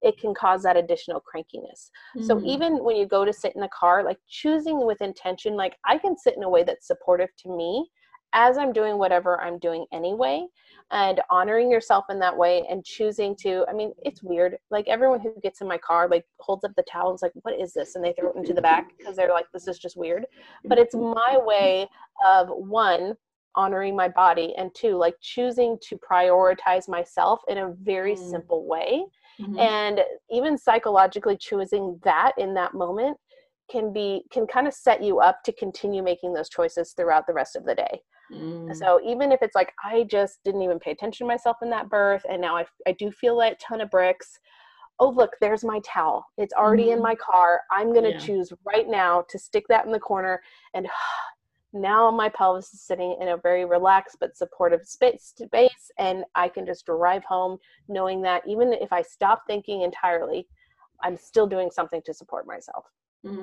it can cause that additional crankiness. So Mm. even when you go to sit in the car, like choosing with intention, like I can sit in a way that's supportive to me as I'm doing whatever I'm doing anyway, and honoring yourself in that way and choosing to, I mean, it's weird. Like everyone who gets in my car, like holds up the towel and is like, what is this? And they throw it into the back because they're like, this is just weird. But it's my way of one, honoring my body, and two, like choosing to prioritize myself in a very Mm. simple way Mhm. and even psychologically choosing that in that moment can be can kind of set you up to continue making those choices throughout the rest of the day Mm. so even if it's like i just didn't even pay attention to myself in that birth and now i, I do feel like a ton of bricks oh look there's my towel it's already in Mhm. my car i'm going to Yeah. choose right now to stick that in the corner and now my pelvis is sitting in a very relaxed but supportive space, space and i can just drive home knowing that even if i stop thinking entirely i'm still doing something to support myself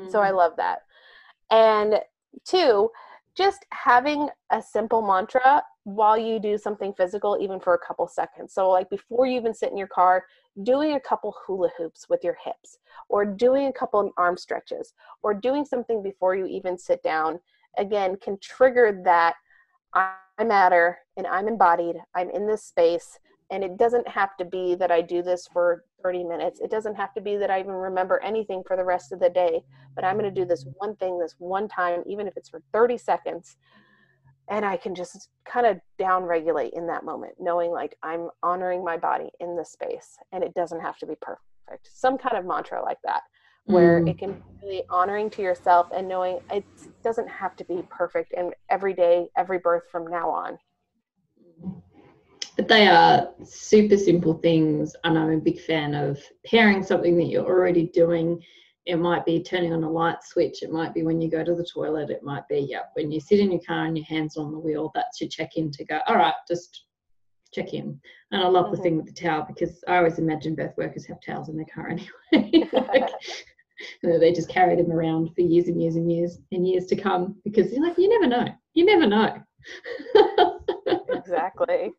so i Mm. love that and two just having a simple mantra while you do something physical even for a couple seconds. So like before you even sit in your car doing a couple hula hoops with your hips or doing a couple arm stretches or doing something before you even sit down again can trigger that i matter and i'm embodied. I'm in this space. And it doesn't have to be that i do this for 30 minutes it doesn't have to be that i even remember anything for the rest of the day but I'm going to do this one thing this one time, even if it's for 30 seconds. And I can just kind of down regulate in that moment, knowing like I'm honoring my body in this space and it doesn't have to be perfect. Some kind of mantra like that, where Mm. it can be really honoring to yourself and knowing it doesn't have to be perfect and every day, every birth from now on. But they are super simple things, and I'm a big fan of pairing something that you're already doing. It might be turning on a light switch. It might be when you go to the toilet. It might be, yeah, when you sit in your car and your hands on the wheel. That's your check in to go, all right, just check in. And I love the Mhm. thing with the towel because I always imagine birth workers have towels in their car anyway. like, they just carry them around for years and years and years and years to come because you're like, you never know. You never know. Exactly.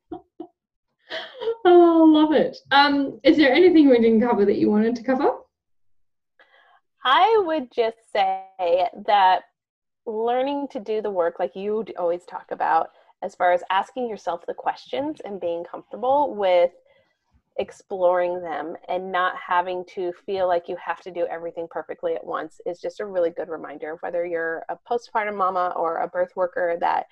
Oh, love it. Um, is there anything we didn't cover that you wanted to cover? I would just say that learning to do the work like you always talk about as far as asking yourself the questions and being comfortable with exploring them and not having to feel like you have to do everything perfectly at once is just a really good reminder whether you're a postpartum mama or a birth worker that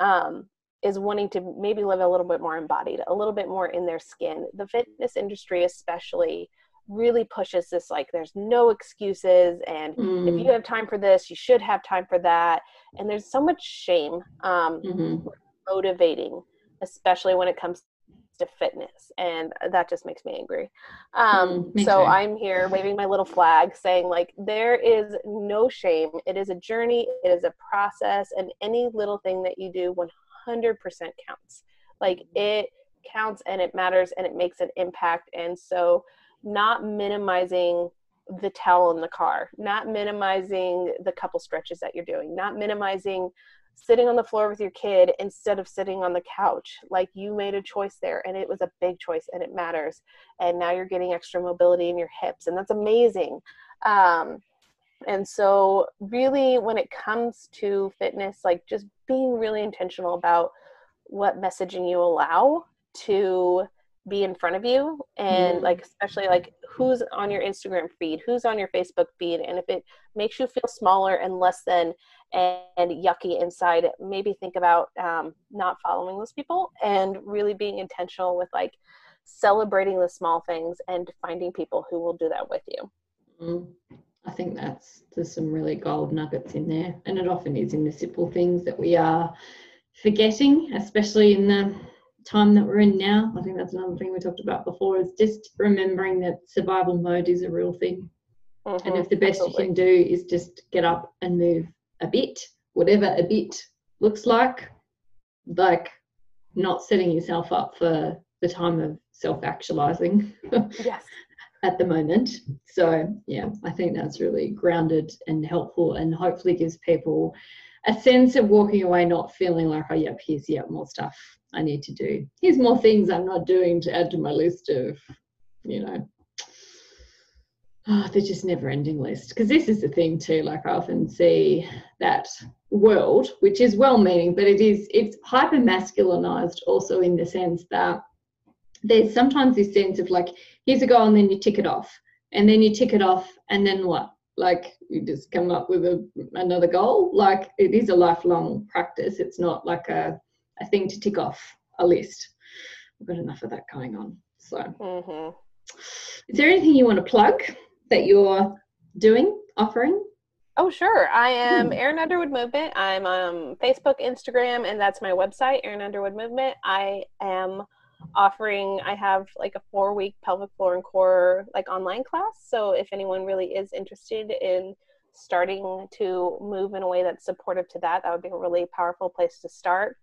um, is wanting to maybe live a little bit more embodied a little bit more in their skin. The fitness industry especially really pushes this like there's no excuses and mm. if you have time for this you should have time for that. And there's so much shame um, mm-hmm. motivating especially when it comes to fitness and that just makes me angry. Um, mm, so i'm here waving my little flag saying like there is no shame. It is a journey. It is a process and any little thing that you do 100% counts like it counts and it matters and it makes an impact and so not minimizing the towel in the car, not minimizing the couple stretches that you're doing, not minimizing sitting on the floor with your kid instead of sitting on the couch. Like you made a choice there and it was a big choice and it matters. And now you're getting extra mobility in your hips and that's amazing. Um, and so, really, when it comes to fitness, like just being really intentional about what messaging you allow to be in front of you and mm. like especially like who's on your instagram feed who's on your facebook feed and if it makes you feel smaller and less than and, and yucky inside maybe think about um, not following those people and really being intentional with like celebrating the small things and finding people who will do that with you mm. I think that's there's some really gold nuggets in there and it often is in the simple things that we are forgetting especially in the time that we're in now, I think that's another thing we talked about before, is just remembering that survival mode is a real thing. Mm-hmm, and if the best absolutely. you can do is just get up and move a bit, whatever a bit looks like, like not setting yourself up for the time of self actualizing. yes. At the moment. So, yeah, I think that's really grounded and helpful and hopefully gives people a sense of walking away not feeling like, oh, yep, here's yet more stuff I need to do. Here's more things I'm not doing to add to my list of, you know, oh, they're just never ending list. Because this is the thing too, like I often see that world, which is well meaning, but it is it's hyper masculinized also in the sense that there's sometimes this sense of like, here's a goal and then you tick it off. And then you tick it off and then what? Like you just come up with a, another goal. Like it is a lifelong practice. It's not like a a thing to tick off a list. We've got enough of that going on. So, mm-hmm. is there anything you want to plug that you're doing, offering? Oh, sure. I am hmm. Erin Underwood Movement. I'm on Facebook, Instagram, and that's my website, Erin Underwood Movement. I am offering i have like a four week pelvic floor and core like online class. So if anyone really is interested in starting to move in a way that's supportive to that that would be a really powerful place to start.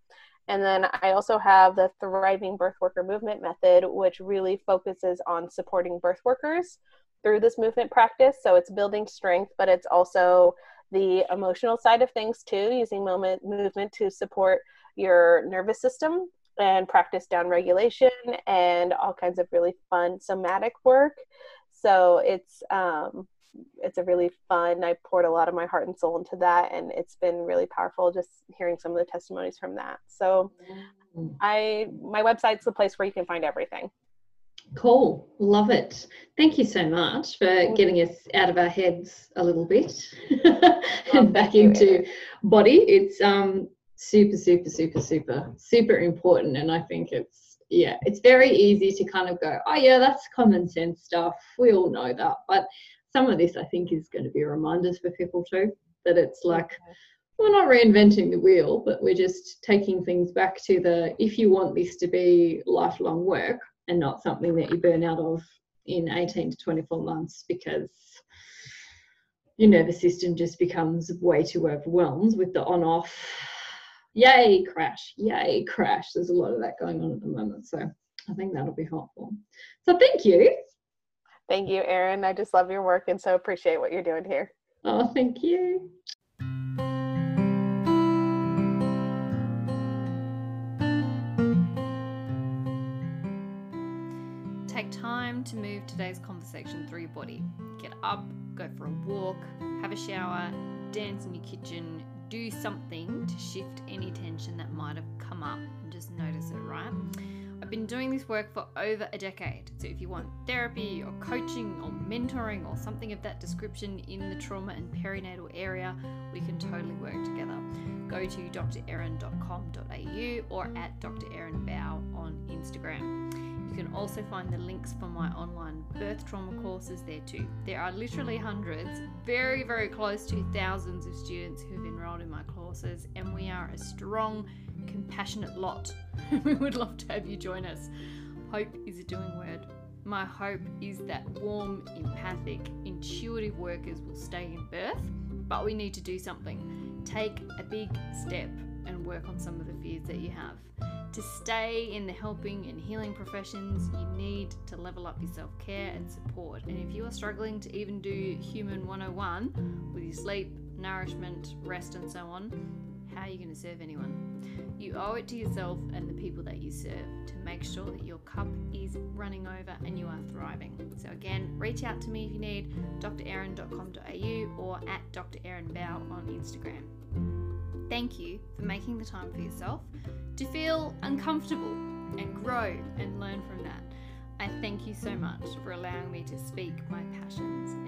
And then I also have the Thriving Birth Worker Movement Method, which really focuses on supporting birth workers through this movement practice. So it's building strength, but it's also the emotional side of things too, using moment movement to support your nervous system and practice down regulation and all kinds of really fun somatic work. So it's um, it's a really fun i poured a lot of my heart and soul into that and it's been really powerful just hearing some of the testimonies from that. So mm. i my website's the place where you can find everything. Cool. Love it. Thank you so much for getting us out of our heads a little bit and back into body. It's um super super super super super important. And i think it's yeah it's very easy to kind of go oh yeah that's common sense stuff. We all know that. But some of this I think is going to be reminders for people too that it's like we're not reinventing the wheel, but we're just taking things back to the if you want this to be lifelong work and not something that you burn out of in 18 to 24 months because your nervous system just becomes way too overwhelmed with the on off yay crash yay crash there's a lot of that going on at the moment so i think that'll be helpful so thank you Thank you, Erin. I just love your work and so appreciate what you're doing here. Oh, thank you. Take time to move today's conversation through your body. Get up, go for a walk, have a shower, dance in your kitchen, do something to shift any tension that might have come up and just notice it, right? I've been doing this work for over a decade. So if you want therapy or coaching or mentoring or something of that description in the trauma and perinatal area, we can totally work together. Go to drerin.com.au or at Dr. On Instagram. You can also find the links for my online birth trauma courses there too. There are literally hundreds, very, very close to thousands of students who courses, and we are a strong, compassionate lot. we would love to have you join us. Hope is a doing word. My hope is that warm, empathic, intuitive workers will stay in birth, but we need to do something. Take a big step and work on some of the fears that you have. To stay in the helping and healing professions, you need to level up your self care and support. And if you are struggling to even do Human 101 with your sleep, nourishment, rest, and so on, how are you going to serve anyone? You owe it to yourself and the people that you serve to make sure that your cup is running over and you are thriving. So, again, reach out to me if you need drerin.com.au or at Dr. Erin Bow on Instagram. Thank you for making the time for yourself to feel uncomfortable and grow and learn from that. I thank you so much for allowing me to speak my passions